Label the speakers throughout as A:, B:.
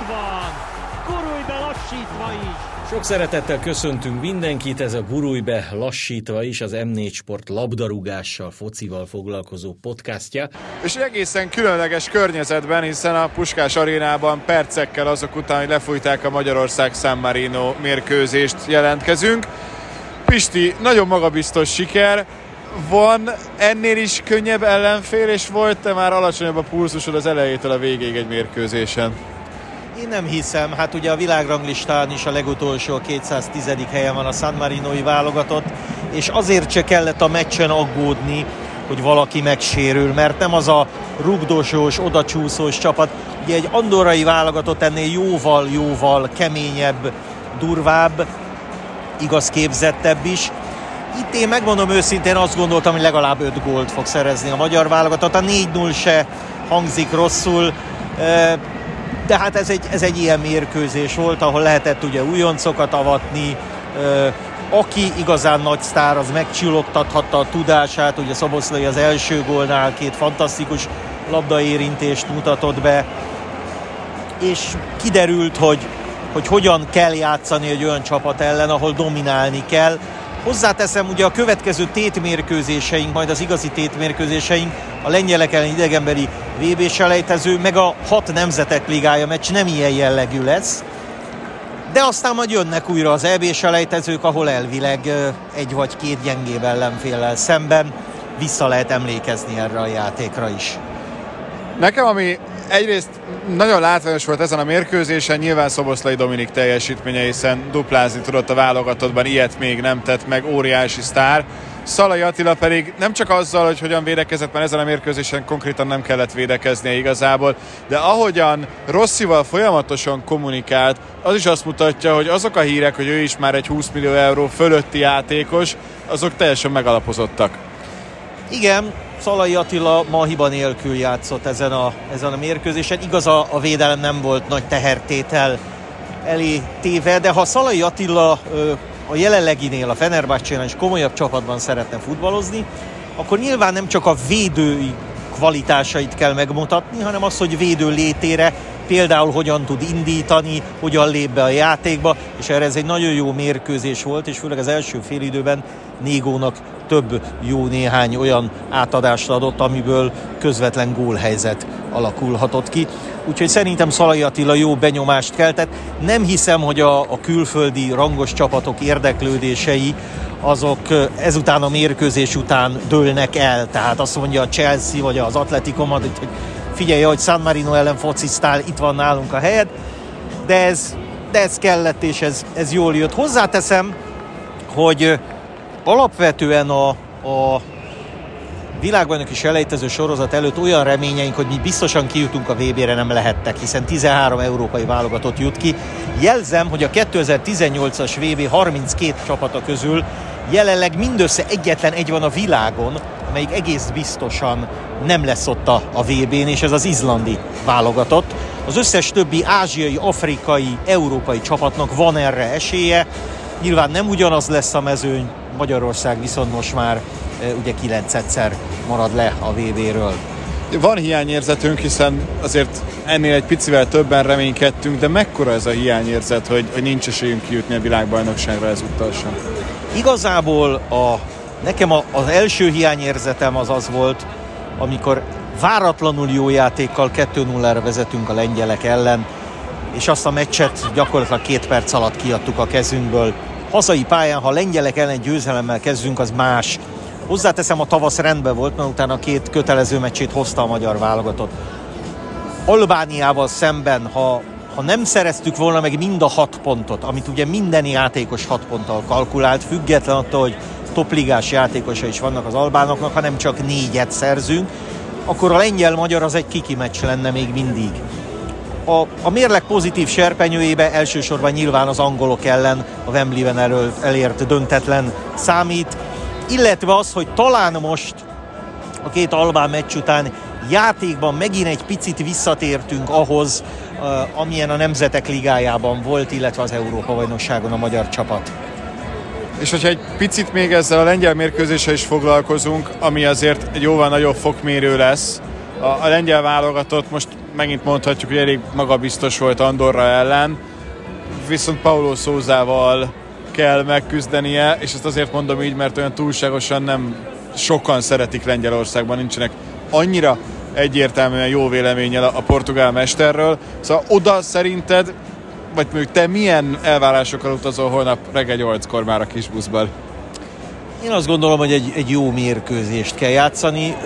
A: Ott van! Gurulj be lassítva is!
B: Sok szeretettel köszöntünk mindenkit, ez a Gurulj be lassítva is, az M4 Sport labdarúgással, focival foglalkozó podcastja.
C: És egészen különleges környezetben, hiszen a Puskás arénában percekkel azok után, hogy lefújták a Magyarország San Marino mérkőzést jelentkezünk. Pisti, nagyon magabiztos siker, van ennél is könnyebb ellenfél, és volt-e már alacsonyabb a pulzusod az elejétől a végéig egy mérkőzésen?
D: Én nem hiszem, hát ugye a világranglistán is a legutolsó, a 210. helyen van a San Marinoi válogatott, és azért se kellett a meccsen aggódni, hogy valaki megsérül, mert nem az a rugdosós, odacsúszós csapat. Ugye egy andorai válogatott ennél jóval-jóval keményebb, durvább, igaz képzettebb is. Itt én megmondom őszintén azt gondoltam, hogy legalább 5 gólt fog szerezni a magyar válogatott. A 4-0 se hangzik rosszul, de hát ez egy, ez egy ilyen mérkőzés volt, ahol lehetett ugye újoncokat avatni, aki igazán nagy sztár, az megcsillogtathatta a tudását, ugye Szoboszlai az első gólnál két fantasztikus labdaérintést mutatott be, és kiderült, hogy, hogy hogyan kell játszani egy olyan csapat ellen, ahol dominálni kell, Hozzáteszem, ugye a következő tétmérkőzéseink, majd az igazi tétmérkőzéseink, a lengyelek ellen idegenbeli vb selejtező, meg a hat nemzetek ligája meccs nem ilyen jellegű lesz. De aztán majd jönnek újra az EB selejtezők, ahol elvileg egy vagy két gyengébb ellenféllel szemben vissza lehet emlékezni erre a játékra is.
C: Nekem, ami egyrészt nagyon látványos volt ezen a mérkőzésen, nyilván Szoboszlai Dominik teljesítménye, hiszen duplázni tudott a válogatottban, ilyet még nem tett meg, óriási sztár. Szalai Attila pedig nem csak azzal, hogy hogyan védekezett, mert ezen a mérkőzésen konkrétan nem kellett védekeznie igazából, de ahogyan Rosszival folyamatosan kommunikált, az is azt mutatja, hogy azok a hírek, hogy ő is már egy 20 millió euró fölötti játékos, azok teljesen megalapozottak.
D: Igen, Szalai Attila ma hiba nélkül játszott ezen a, ezen a mérkőzésen. Igaz, a, a védelem nem volt nagy tehertétel elé téve, de ha Szalai Attila a jelenleginél, a Fenerbahce-nál is komolyabb csapatban szeretne futballozni, akkor nyilván nem csak a védői kvalitásait kell megmutatni, hanem az, hogy védő létére például hogyan tud indítani, hogyan lép be a játékba, és erre ez egy nagyon jó mérkőzés volt, és főleg az első félidőben Négónak több jó néhány olyan átadást adott, amiből közvetlen gólhelyzet alakulhatott ki. Úgyhogy szerintem Szalai Attila jó benyomást keltett. Nem hiszem, hogy a, a külföldi rangos csapatok érdeklődései azok ezután a mérkőzés után dőlnek el. Tehát azt mondja a Chelsea vagy az Atletico Madrid, hogy figyelj, hogy San Marino ellen fociztál, itt van nálunk a helyed. De ez, de ez kellett, és ez, ez jól jött. Hozzáteszem, hogy alapvetően a, a világbajnoki selejtező sorozat előtt olyan reményeink, hogy mi biztosan kijutunk a VB-re nem lehettek, hiszen 13 európai válogatott jut ki. Jelzem, hogy a 2018-as VB 32 csapata közül jelenleg mindössze egyetlen egy van a világon, amelyik egész biztosan nem lesz ott a, a VB-n, és ez az izlandi válogatott. Az összes többi ázsiai, afrikai, európai csapatnak van erre esélye. Nyilván nem ugyanaz lesz a mezőny, Magyarország viszont most már ugye kilencedszer marad le a VB-ről.
C: Van hiányérzetünk, hiszen azért ennél egy picivel többen reménykedtünk, de mekkora ez a hiányérzet, hogy, hogy nincs esélyünk kijutni a világbajnokságra ezúttal sem?
D: Igazából a, nekem a, az első hiányérzetem az az volt, amikor váratlanul jó játékkal 2-0-ra vezetünk a lengyelek ellen, és azt a meccset gyakorlatilag két perc alatt kiadtuk a kezünkből hazai pályán, ha lengyelek ellen győzelemmel kezdünk, az más. Hozzáteszem, a tavasz rendben volt, mert utána két kötelező meccsét hozta a magyar válogatott. Albániával szemben, ha, ha nem szereztük volna meg mind a hat pontot, amit ugye minden játékos hat ponttal kalkulált, független attól, hogy topligás játékosa is vannak az albánoknak, hanem csak négyet szerzünk, akkor a lengyel-magyar az egy kiki meccs lenne még mindig. A, a mérleg pozitív serpenyőjébe elsősorban nyilván az angolok ellen a Wembley-ben elő, elért döntetlen számít, illetve az, hogy talán most a két albán meccs után játékban megint egy picit visszatértünk ahhoz, amilyen a Nemzetek Ligájában volt, illetve az Európa-bajnokságon a magyar csapat.
C: És hogyha egy picit még ezzel a lengyel mérkőzéssel is foglalkozunk, ami azért egy jóval nagyobb fokmérő lesz, a, a lengyel válogatott most megint mondhatjuk, hogy elég magabiztos volt Andorra ellen, viszont Paulo Szózával kell megküzdenie, és ezt azért mondom így, mert olyan túlságosan nem sokan szeretik Lengyelországban, nincsenek annyira egyértelműen jó véleménnyel a, portugál mesterről. Szóval oda szerinted, vagy mondjuk te milyen elvárásokkal utazol holnap reggel 8-kor már a kis buszban?
D: Én azt gondolom, hogy egy, egy jó mérkőzést kell játszani.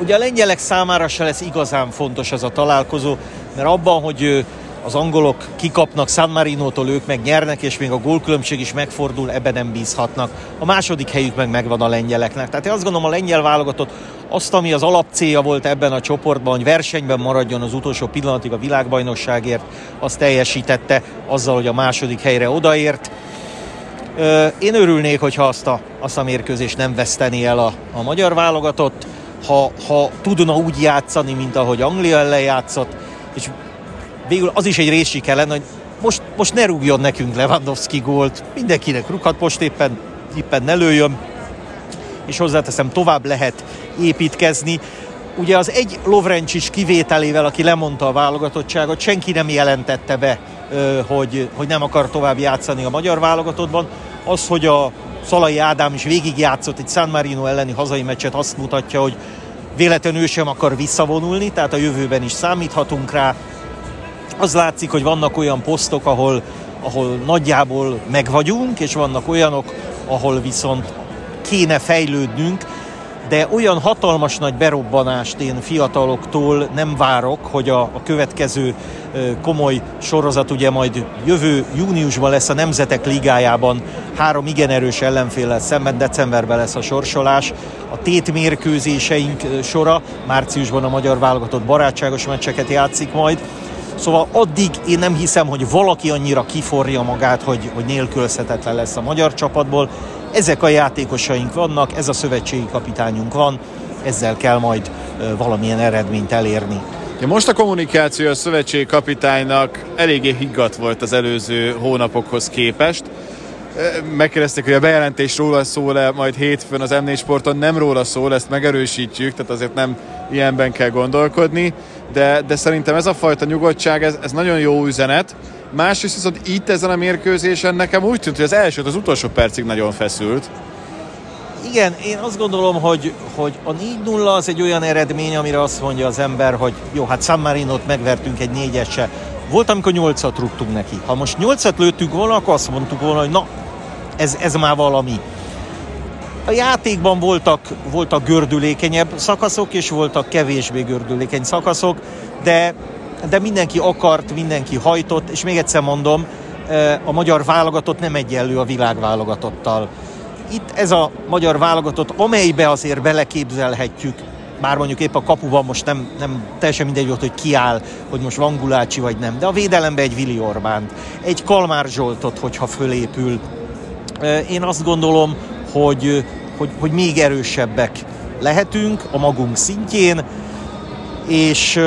D: Ugye a lengyelek számára se lesz igazán fontos ez a találkozó, mert abban, hogy az angolok kikapnak San Marino-tól, ők meg nyernek, és még a gólkülönbség is megfordul, ebben nem bízhatnak. A második helyük meg megvan a lengyeleknek. Tehát én azt gondolom, a lengyel válogatott azt, ami az alapcélja volt ebben a csoportban, hogy versenyben maradjon az utolsó pillanatig a világbajnokságért, azt teljesítette azzal, hogy a második helyre odaért. Én örülnék, hogyha azt a, azt a mérkőzést nem veszteni el a, a magyar válogatott, ha, ha tudna úgy játszani, mint ahogy Anglia ellen játszott, és végül az is egy részsik lenne, hogy most, most ne rúgjon nekünk Lewandowski gólt, mindenkinek rúghat, most éppen, éppen ne lőjön, és hozzáteszem, tovább lehet építkezni. Ugye az egy Lovrencsics kivételével, aki lemondta a válogatottságot, senki nem jelentette be, hogy, hogy nem akar tovább játszani a magyar válogatottban. Az, hogy a Szalai Ádám is végigjátszott egy San Marino elleni hazai meccset, azt mutatja, hogy véletlenül sem akar visszavonulni, tehát a jövőben is számíthatunk rá. Az látszik, hogy vannak olyan posztok, ahol, ahol nagyjából megvagyunk, és vannak olyanok, ahol viszont kéne fejlődnünk, de olyan hatalmas nagy berobbanást én fiataloktól nem várok, hogy a, a következő komoly sorozat ugye majd jövő júniusban lesz a Nemzetek Ligájában három igen erős ellenféllel szemben, decemberben lesz a sorsolás. A tétmérkőzéseink sora, márciusban a magyar válogatott barátságos meccseket játszik majd, Szóval addig én nem hiszem, hogy valaki annyira kiforja magát, hogy, hogy nélkülözhetetlen lesz a magyar csapatból. Ezek a játékosaink vannak, ez a szövetségi kapitányunk van, ezzel kell majd valamilyen eredményt elérni.
C: Most a kommunikáció a szövetségi kapitánynak eléggé higgadt volt az előző hónapokhoz képest. Megkérdezték, hogy a bejelentés róla szól-e majd hétfőn az M4 Sporton, nem róla szól, ezt megerősítjük, tehát azért nem ilyenben kell gondolkodni, de, de szerintem ez a fajta nyugodtság, ez, ez nagyon jó üzenet. Másrészt viszont itt ezen a mérkőzésen nekem úgy tűnt, hogy az első, az utolsó percig nagyon feszült.
D: Igen, én azt gondolom, hogy, hogy a 4-0 az egy olyan eredmény, amire azt mondja az ember, hogy jó, hát San Marino-t megvertünk egy négyesse. Volt, amikor nyolcat rúgtunk neki. Ha most nyolcat lőttünk volna, akkor azt mondtuk volna, hogy na, ez, ez már valami. A játékban voltak, voltak gördülékenyebb szakaszok, és voltak kevésbé gördülékeny szakaszok, de, de mindenki akart, mindenki hajtott, és még egyszer mondom, a magyar válogatott nem egyenlő a világválogatottal. Itt ez a magyar válogatott, amelybe azért beleképzelhetjük, bár mondjuk épp a kapuban most nem, nem teljesen mindegy volt, hogy kiáll, hogy most van Gulácsi vagy nem, de a védelembe egy Vili Orbánt, egy Kalmár Zsoltot, hogyha fölépül. Én azt gondolom, hogy, hogy, hogy még erősebbek lehetünk a magunk szintjén, és,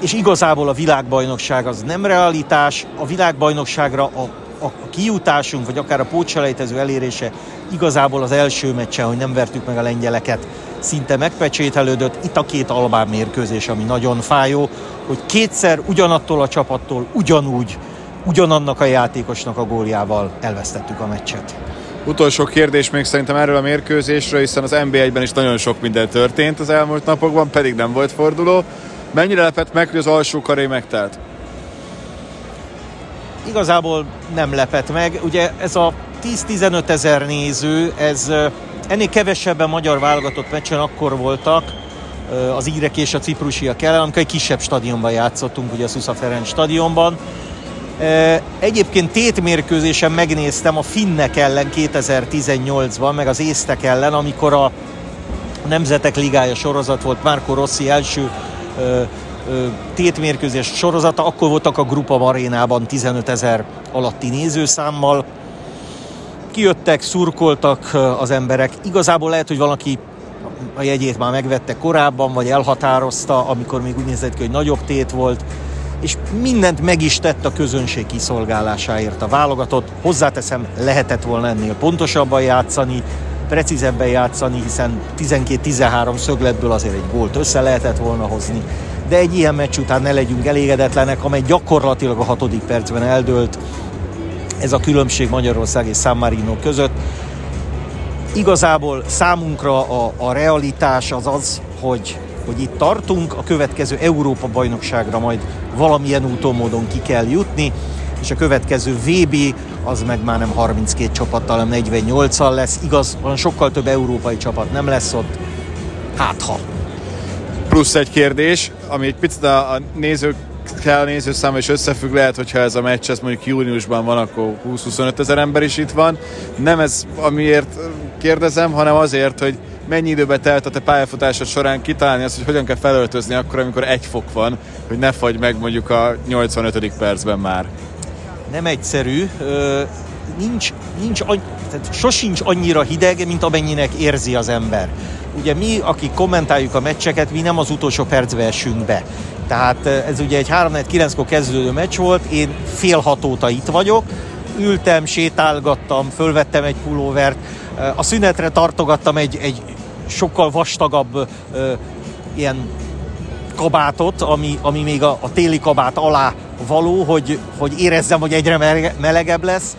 D: és igazából a világbajnokság az nem realitás, a világbajnokságra a, a kijutásunk, vagy akár a pótselejtező elérése igazából az első meccsen, hogy nem vertük meg a lengyeleket, szinte megpecsételődött. Itt a két albán mérkőzés, ami nagyon fájó, hogy kétszer ugyanattól a csapattól ugyanúgy, ugyanannak a játékosnak a góljával elvesztettük a meccset.
C: Utolsó kérdés még szerintem erről a mérkőzésről, hiszen az NBA-ben is nagyon sok minden történt az elmúlt napokban, pedig nem volt forduló. Mennyire lepett meg, hogy az alsó karé megtelt?
D: Igazából nem lepett meg. Ugye ez a 10-15 ezer néző, ez ennél kevesebben magyar válogatott meccsen akkor voltak, az írek és a ciprusiak ellen, amikor egy kisebb stadionban játszottunk, ugye a Szusza Ferenc stadionban. Egyébként tétmérkőzésen megnéztem a finnek ellen 2018-ban, meg az észtek ellen, amikor a Nemzetek Ligája sorozat volt, Márko Rossi első tétmérkőzés sorozata, akkor voltak a Grupa Marénában 15 ezer alatti nézőszámmal. Kijöttek, szurkoltak az emberek. Igazából lehet, hogy valaki a jegyét már megvette korábban, vagy elhatározta, amikor még úgy nézett ki, hogy nagyobb tét volt és mindent meg is tett a közönség kiszolgálásáért a válogatott. Hozzáteszem, lehetett volna ennél pontosabban játszani, precízebben játszani, hiszen 12-13 szögletből azért egy gólt össze lehetett volna hozni, de egy ilyen meccs után ne legyünk elégedetlenek, amely gyakorlatilag a hatodik percben eldőlt. Ez a különbség Magyarország és San Marino között. Igazából számunkra a, a realitás az az, hogy, hogy itt tartunk, a következő Európa bajnokságra majd valamilyen úton módon ki kell jutni, és a következő VB az meg már nem 32 csapattal, hanem 48-al lesz. Igaz, van sokkal több európai csapat nem lesz ott. Hát ha.
C: Plusz egy kérdés, ami egy picit a, a nézők kell nézőszám és összefügg, lehet, hogyha ez a meccs ez mondjuk júniusban van, akkor 20-25 ezer ember is itt van. Nem ez amiért kérdezem, hanem azért, hogy mennyi időbe telt a te pályafutásod során kitalálni azt, hogy hogyan kell felöltözni akkor, amikor egy fok van, hogy ne fagy meg mondjuk a 85. percben már
D: nem egyszerű, nincs, nincs, tehát sosincs annyira hideg, mint amennyinek érzi az ember. Ugye mi, akik kommentáljuk a meccseket, mi nem az utolsó percbe esünk be. Tehát ez ugye egy 3-9-kor kezdődő meccs volt, én fél hat óta itt vagyok, ültem, sétálgattam, fölvettem egy pulóvert, a szünetre tartogattam egy, egy sokkal vastagabb ilyen kabátot, ami, ami még a, a téli kabát alá való, hogy, hogy érezzem, hogy egyre melegebb lesz,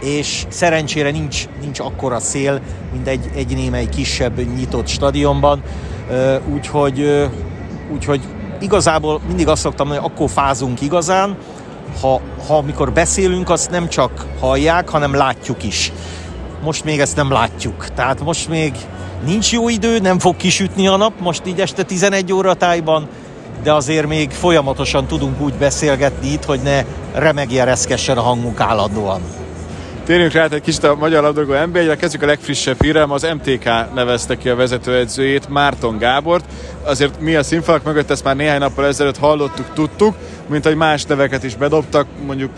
D: és szerencsére nincs, nincs akkora szél, mint egy, egy némely kisebb nyitott stadionban, úgyhogy, úgyhogy igazából mindig azt szoktam hogy akkor fázunk igazán, ha, ha amikor beszélünk, azt nem csak hallják, hanem látjuk is. Most még ezt nem látjuk. Tehát most még nincs jó idő, nem fog kisütni a nap, most így este 11 óra tájban, de azért még folyamatosan tudunk úgy beszélgetni itt, hogy ne remegjen, reszkessen a hangunk állandóan.
C: Térjünk rá egy kicsit a Magyar Labdarúgó nb re kezdjük a legfrissebb hírem, az MTK nevezte ki a vezetőedzőjét, Márton Gábort. Azért mi a színfalak mögött ezt már néhány nappal ezelőtt hallottuk, tudtuk, mint hogy más neveket is bedobtak, mondjuk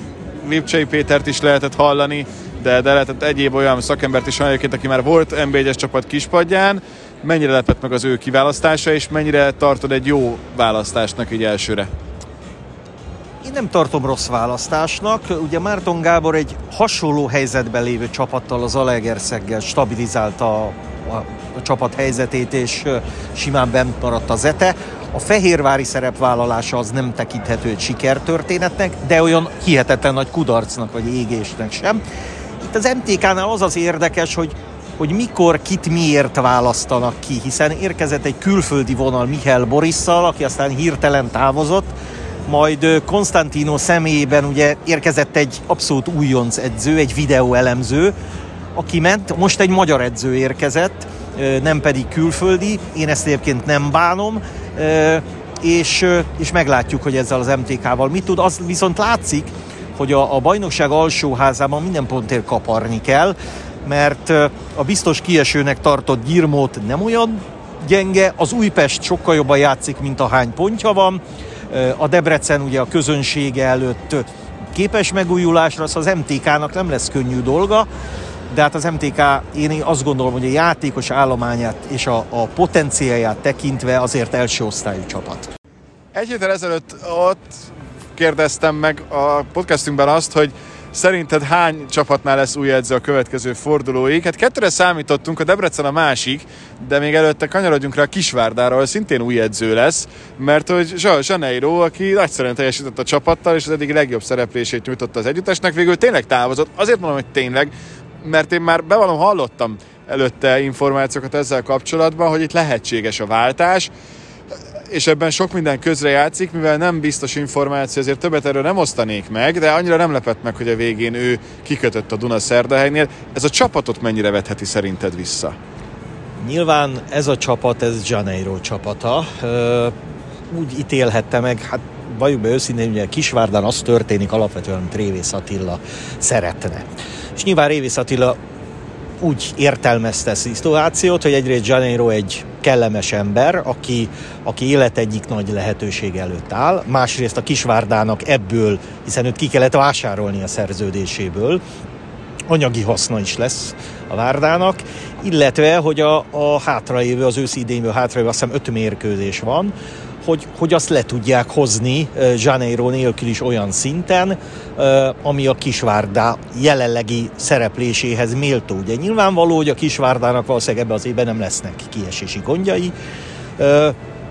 C: Lipcsei Pétert is lehetett hallani, de, de lehetett egyéb olyan szakembert is hallani, aki már volt NB1-es csapat kispadján, mennyire lepett meg az ő kiválasztása, és mennyire tartod egy jó választásnak így elsőre?
D: Én nem tartom rossz választásnak. Ugye Márton Gábor egy hasonló helyzetben lévő csapattal, az Alegerszeggel stabilizálta a, a, a csapat helyzetét, és simán bent maradt az ETE. A fehérvári szerepvállalása az nem tekinthető egy sikertörténetnek, de olyan hihetetlen nagy kudarcnak vagy égésnek sem. Itt az MTK-nál az az érdekes, hogy hogy mikor, kit miért választanak ki, hiszen érkezett egy külföldi vonal Mihály Borisszal, aki aztán hirtelen távozott, majd Konstantino személyében ugye érkezett egy abszolút újonc edző, egy videó elemző, aki ment, most egy magyar edző érkezett, nem pedig külföldi, én ezt egyébként nem bánom, és, és meglátjuk, hogy ezzel az MTK-val mit tud. Az viszont látszik, hogy a, a bajnokság alsóházában minden pontért kaparni kell, mert a biztos kiesőnek tartott Girmót nem olyan gyenge, az Újpest sokkal jobban játszik, mint a hány pontja van, a Debrecen ugye a közönsége előtt képes megújulásra, szóval az MTK-nak nem lesz könnyű dolga, de hát az MTK, én azt gondolom, hogy a játékos állományát és a, a potenciáját tekintve azért első osztályú csapat.
C: Egy héttel ezelőtt ott kérdeztem meg a podcastunkban azt, hogy Szerinted hány csapatnál lesz új edző a következő fordulóig? Hát kettőre számítottunk, a Debrecen a másik, de még előtte kanyarodjunk rá a Kisvárdára, ahol szintén új edző lesz, mert hogy Zsaneiro, aki nagyszerűen teljesített a csapattal, és az eddig legjobb szereplését nyújtotta az együttesnek, végül tényleg távozott. Azért mondom, hogy tényleg, mert én már bevallom, hallottam előtte információkat ezzel kapcsolatban, hogy itt lehetséges a váltás, és ebben sok minden közre játszik, mivel nem biztos információ, ezért többet erről nem osztanék meg, de annyira nem lepett meg, hogy a végén ő kikötött a Duna Szerdahelynél. Ez a csapatot mennyire vetheti szerinted vissza?
D: Nyilván ez a csapat, ez Janeiro csapata. Úgy ítélhette meg, hát valljuk be őszintén, ugye Kisvárdán az történik alapvetően, amit Révész Attila szeretne. És nyilván Révész Attila úgy értelmezte a szituációt, hogy egyrészt Janeiro egy kellemes ember, aki, aki élet egyik nagy lehetőség előtt áll, másrészt a Kisvárdának ebből, hiszen őt ki kellett vásárolni a szerződéséből, anyagi haszna is lesz a Várdának, illetve, hogy a, a hátraévő, az őszi idényből hátraévő, azt hiszem öt mérkőzés van, hogy, hogy azt le tudják hozni Janeiro nélkül is olyan szinten, ami a Kisvárdá jelenlegi szerepléséhez méltó. Ugye nyilvánvaló, hogy a Kisvárdának valószínűleg ebbe az évben nem lesznek kiesési gondjai,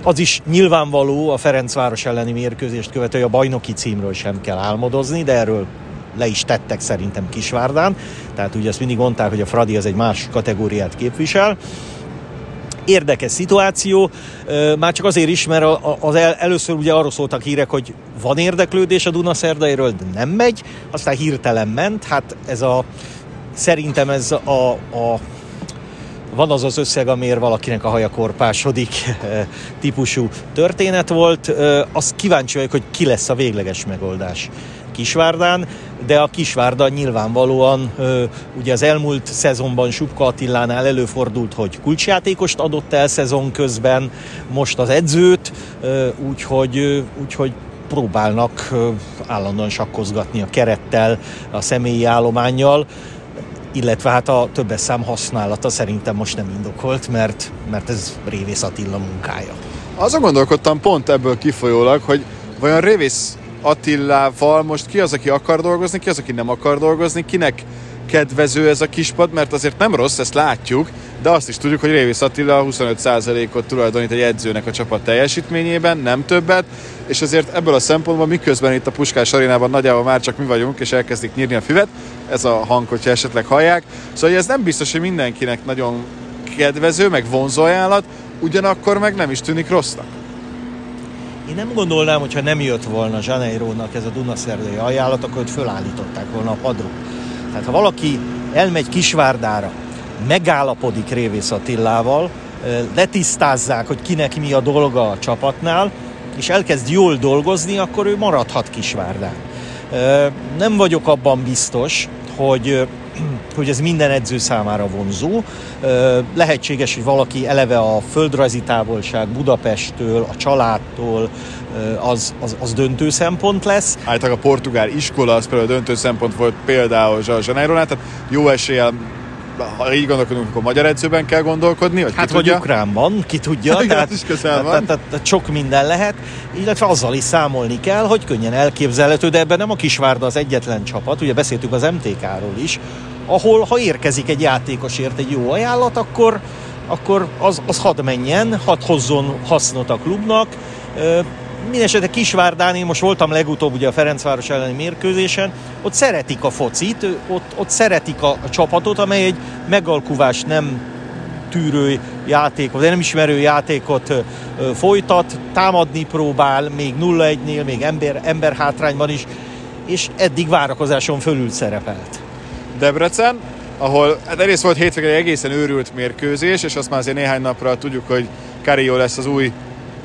D: Az is nyilvánvaló a Ferencváros elleni mérkőzést követő, hogy a bajnoki címről sem kell álmodozni, de erről le is tettek szerintem Kisvárdán. Tehát ugye ezt mindig mondták, hogy a Fradi az egy más kategóriát képvisel érdekes szituáció, már csak azért is, mert az el, először ugye arról szóltak hírek, hogy van érdeklődés a Dunaszerdairől, de nem megy, aztán hirtelen ment, hát ez a szerintem ez a, a van az az összeg, amiért valakinek a haja korpásodik típusú történet volt. Azt kíváncsi vagyok, hogy ki lesz a végleges megoldás. Kisvárdán, de a Kisvárda nyilvánvalóan ugye az elmúlt szezonban Subka Attilánál előfordult, hogy kulcsjátékost adott el szezon közben, most az edzőt, úgyhogy, úgyhogy próbálnak állandóan sakkozgatni a kerettel, a személyi állományjal, illetve hát a többes szám használata szerintem most nem indokolt, mert, mert ez Révész Attila munkája.
C: Azon gondolkodtam pont ebből kifolyólag, hogy vajon Révész Attilával most ki az, aki akar dolgozni, ki az, aki nem akar dolgozni, kinek kedvező ez a kispad, mert azért nem rossz, ezt látjuk, de azt is tudjuk, hogy Révész Attila 25%-ot tulajdonít egy edzőnek a csapat teljesítményében, nem többet, és azért ebből a szempontból miközben itt a Puskás arénában nagyjából már csak mi vagyunk, és elkezdik nyírni a füvet, ez a hang, hogyha esetleg hallják. Szóval ez nem biztos, hogy mindenkinek nagyon kedvező, meg vonzó ajánlat, ugyanakkor meg nem is tűnik rossznak.
D: Én nem gondolnám, hogyha nem jött volna Zsaneirónak ez a Dunaszerdai ajánlat, akkor őt fölállították volna a padról. Tehát ha valaki elmegy Kisvárdára, megállapodik Révész Attillával, letisztázzák, hogy kinek mi a dolga a csapatnál, és elkezd jól dolgozni, akkor ő maradhat Kisvárdán. Nem vagyok abban biztos, hogy hogy ez minden edző számára vonzó. Lehetséges, hogy valaki eleve a földrajzi távolság Budapesttől, a családtól, az, az, az döntő szempont lesz.
C: Általában a portugál iskola az például döntő szempont volt például Zsajzsaneironál, tehát jó eséllyel ha így gondolkodunk, akkor magyar edzőben kell gondolkodni, vagy
D: Hát
C: vagy
D: ukránban, ki tudja.
C: Igen, tehát, is közel van.
D: Tehát, tehát, tehát, sok minden lehet, illetve azzal is számolni kell, hogy könnyen elképzelhető, de ebben nem a Kisvárda az egyetlen csapat, ugye beszéltük az MTK-ról is, ahol ha érkezik egy játékosért egy jó ajánlat, akkor, akkor az, az hadd menjen, hadd hozzon hasznot a klubnak. Mindenesetre Kisvárdán, én most voltam legutóbb ugye a Ferencváros elleni mérkőzésen, ott szeretik a focit, ott, ott szeretik a, csapatot, amely egy megalkuvás nem tűrő játékot, de nem ismerő játékot folytat, támadni próbál, még 0-1-nél, még ember, ember hátrányban is, és eddig várakozáson fölül szerepelt.
C: Debrecen, ahol hát egyrészt volt hétvégén egy egészen őrült mérkőzés, és azt már azért néhány napra tudjuk, hogy Carillo lesz az új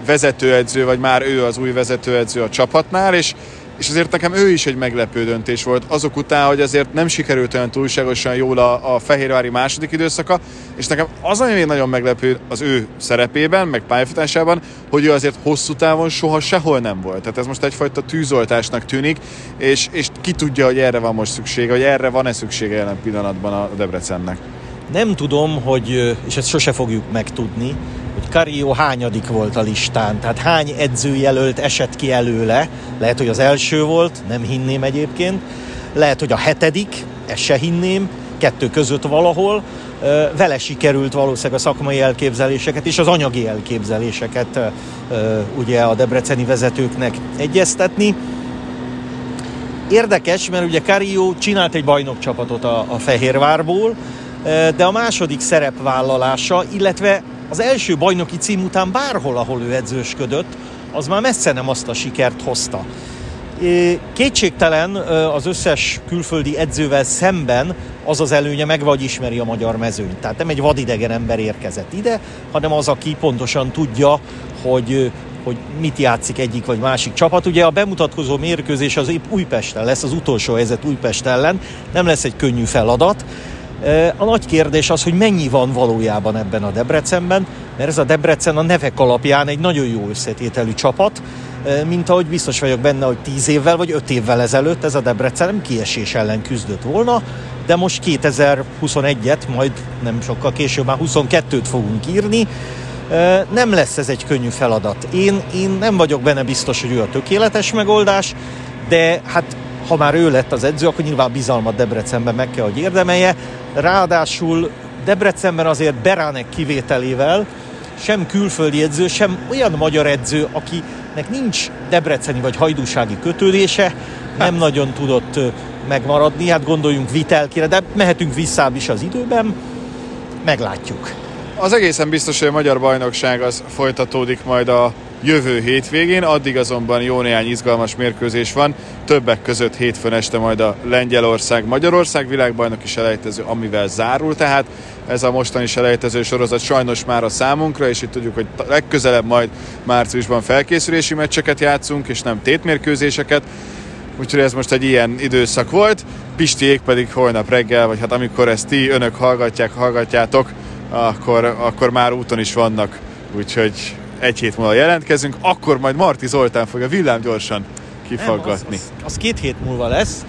C: vezetőedző, vagy már ő az új vezetőedző a csapatnál, és és azért nekem ő is egy meglepő döntés volt, azok után, hogy azért nem sikerült olyan túlságosan jól a, a Fehérvári második időszaka, és nekem az, ami még nagyon meglepő az ő szerepében, meg pályafutásában, hogy ő azért hosszú távon soha sehol nem volt. Tehát ez most egyfajta tűzoltásnak tűnik, és, és ki tudja, hogy erre van most szüksége, hogy erre van-e szüksége jelen pillanatban a Debrecennek.
D: Nem tudom, hogy, és ezt sose fogjuk megtudni, Cario hányadik volt a listán, tehát hány edzőjelölt esett ki előle, lehet, hogy az első volt, nem hinném egyébként, lehet, hogy a hetedik, ezt se hinném, kettő között valahol, vele sikerült valószínűleg a szakmai elképzeléseket és az anyagi elképzeléseket ugye a debreceni vezetőknek egyeztetni. Érdekes, mert ugye Cario csinált egy bajnokcsapatot a, a Fehérvárból, de a második szerepvállalása, illetve az első bajnoki cím után bárhol, ahol ő edzősködött, az már messze nem azt a sikert hozta. Kétségtelen az összes külföldi edzővel szemben az az előnye meg vagy ismeri a magyar mezőnyt. Tehát nem egy vadidegen ember érkezett ide, hanem az, aki pontosan tudja, hogy, hogy mit játszik egyik vagy másik csapat. Ugye a bemutatkozó mérkőzés az épp Újpesten lesz, az utolsó helyzet Újpest ellen, nem lesz egy könnyű feladat, a nagy kérdés az, hogy mennyi van valójában ebben a Debrecenben, mert ez a Debrecen a nevek alapján egy nagyon jó összetételű csapat, mint ahogy biztos vagyok benne, hogy 10 évvel vagy 5 évvel ezelőtt ez a Debrecen nem kiesés ellen küzdött volna, de most 2021-et, majd nem sokkal később már 22-t fogunk írni, nem lesz ez egy könnyű feladat. Én, én nem vagyok benne biztos, hogy ő a tökéletes megoldás, de hát ha már ő lett az edző, akkor nyilván bizalmat Debrecenben meg kell, hogy érdemelje. Ráadásul Debrecenben azért Beránek kivételével sem külföldi edző, sem olyan magyar edző, akinek nincs debreceni vagy hajdúsági kötődése, nem nagyon tudott megmaradni. Hát gondoljunk Vitelkire, de mehetünk vissza is az időben, meglátjuk.
C: Az egészen biztos, hogy a magyar bajnokság az folytatódik majd a jövő hétvégén, addig azonban jó néhány izgalmas mérkőzés van, többek között hétfőn este majd a Lengyelország-Magyarország világbajnoki selejtező, amivel zárul, tehát. Ez a mostani selejtező sorozat sajnos már a számunkra, és itt tudjuk, hogy legközelebb majd márciusban felkészülési meccseket játszunk, és nem tétmérkőzéseket, úgyhogy ez most egy ilyen időszak volt. Pistiék pedig holnap reggel, vagy hát amikor ezt ti önök hallgatják, hallgatjátok, akkor, akkor már úton is vannak, úgyhogy egy hét múlva jelentkezünk, akkor majd Marti Zoltán fogja villámgyorsan kifaggatni. Nem,
D: az, az, az két hét múlva lesz.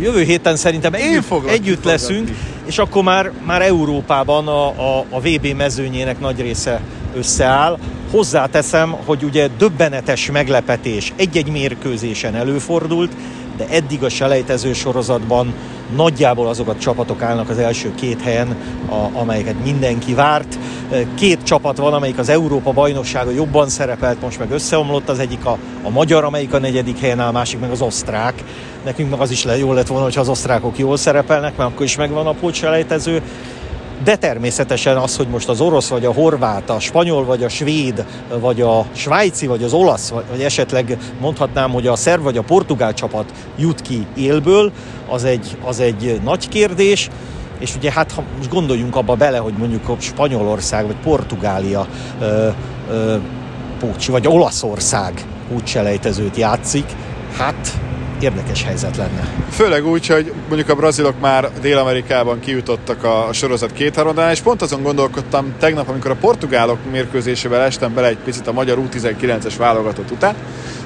D: Jövő héten szerintem Én együtt leszünk, és akkor már, már Európában a, a, a VB mezőnyének nagy része összeáll. Hozzáteszem, hogy ugye döbbenetes meglepetés egy-egy mérkőzésen előfordult, de eddig a selejtező sorozatban nagyjából azok a csapatok állnak az első két helyen, a, amelyeket mindenki várt. Két csapat van, amelyik az Európa bajnoksága jobban szerepelt, most meg összeomlott, az egyik a, a magyar, amelyik a negyedik helyen áll, a másik meg az osztrák. Nekünk meg az is le, jól lett volna, hogyha az osztrákok jól szerepelnek, mert akkor is megvan a pótselejtező de természetesen az, hogy most az orosz, vagy a horvát, a spanyol, vagy a svéd, vagy a svájci, vagy az olasz, vagy esetleg mondhatnám, hogy a szerv vagy a portugál csapat jut ki élből, az egy, az egy nagy kérdés. És ugye hát ha most gondoljunk abba bele, hogy mondjuk a Spanyolország vagy Portugália ö, ö, pócsi, vagy Olaszország úgyselejtezőt játszik, hát érdekes helyzet lenne.
C: Főleg úgy, hogy mondjuk a brazilok már Dél-Amerikában kijutottak a, sorozat két harmadán, és pont azon gondolkodtam tegnap, amikor a portugálok mérkőzésével estem bele egy picit a magyar U19-es válogatott után,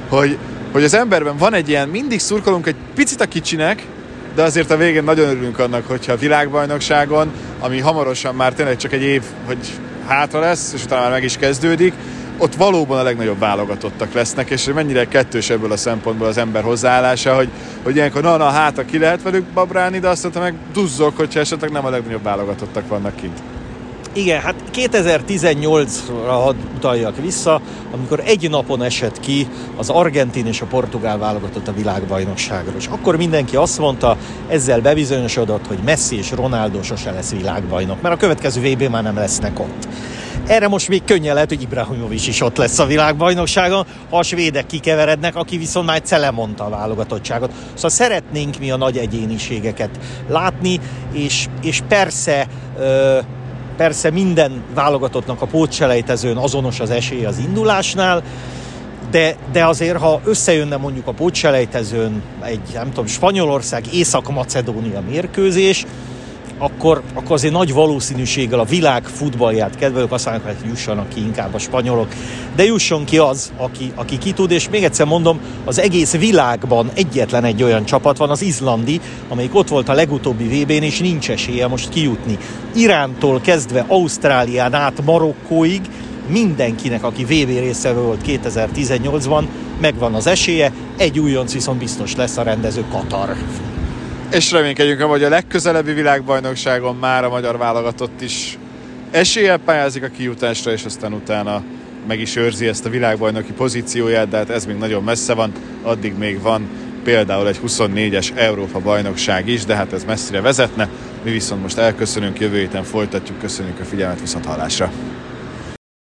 C: hogy, hogy az emberben van egy ilyen, mindig szurkolunk egy picit a kicsinek, de azért a végén nagyon örülünk annak, hogyha a világbajnokságon, ami hamarosan már tényleg csak egy év, hogy hátra lesz, és utána már meg is kezdődik, ott valóban a legnagyobb válogatottak lesznek, és mennyire kettős ebből a szempontból az ember hozzáállása, hogy, hogy ilyenkor na, na, hát ki lehet velük babrálni, de azt meg duzzok, hogyha esetleg nem a legnagyobb válogatottak vannak kint.
D: Igen, hát 2018-ra utaljak vissza, amikor egy napon esett ki az argentin és a portugál válogatott a világbajnokságra. És akkor mindenki azt mondta, ezzel bebizonyosodott, hogy Messi és Ronaldo sose lesz világbajnok, mert a következő VB már nem lesznek ott. Erre most még könnyen lehet, hogy Ibrahimovic is ott lesz a világbajnokságon, ha a svédek kikeverednek, aki viszont már egyszer lemondta a válogatottságot. Szóval szeretnénk mi a nagy egyéniségeket látni, és, és persze ö, persze minden válogatottnak a pótselejtezőn azonos az esély az indulásnál, de, de azért, ha összejönne mondjuk a pótselejtezőn egy, nem tudom, Spanyolország, Észak-Macedónia mérkőzés, akkor, akkor azért nagy valószínűséggel a világ futballját kedvelők azt mondják, hogy jussanak ki inkább a spanyolok, de jusson ki az, aki, aki ki tud, és még egyszer mondom, az egész világban egyetlen egy olyan csapat van, az izlandi, amelyik ott volt a legutóbbi VB-n, és nincs esélye most kijutni. Irántól kezdve Ausztrálián át Marokkóig, mindenkinek, aki VB része volt 2018-ban, megvan az esélye, egy újonc viszont biztos lesz a rendező Katar
C: és reménykedjünk hogy a legközelebbi világbajnokságon már a magyar válogatott is eséllyel pályázik a kijutásra, és aztán utána meg is őrzi ezt a világbajnoki pozícióját, de hát ez még nagyon messze van, addig még van például egy 24-es Európa bajnokság is, de hát ez messzire vezetne. Mi viszont most elköszönünk, jövő héten folytatjuk, köszönjük a figyelmet, viszont hallásra!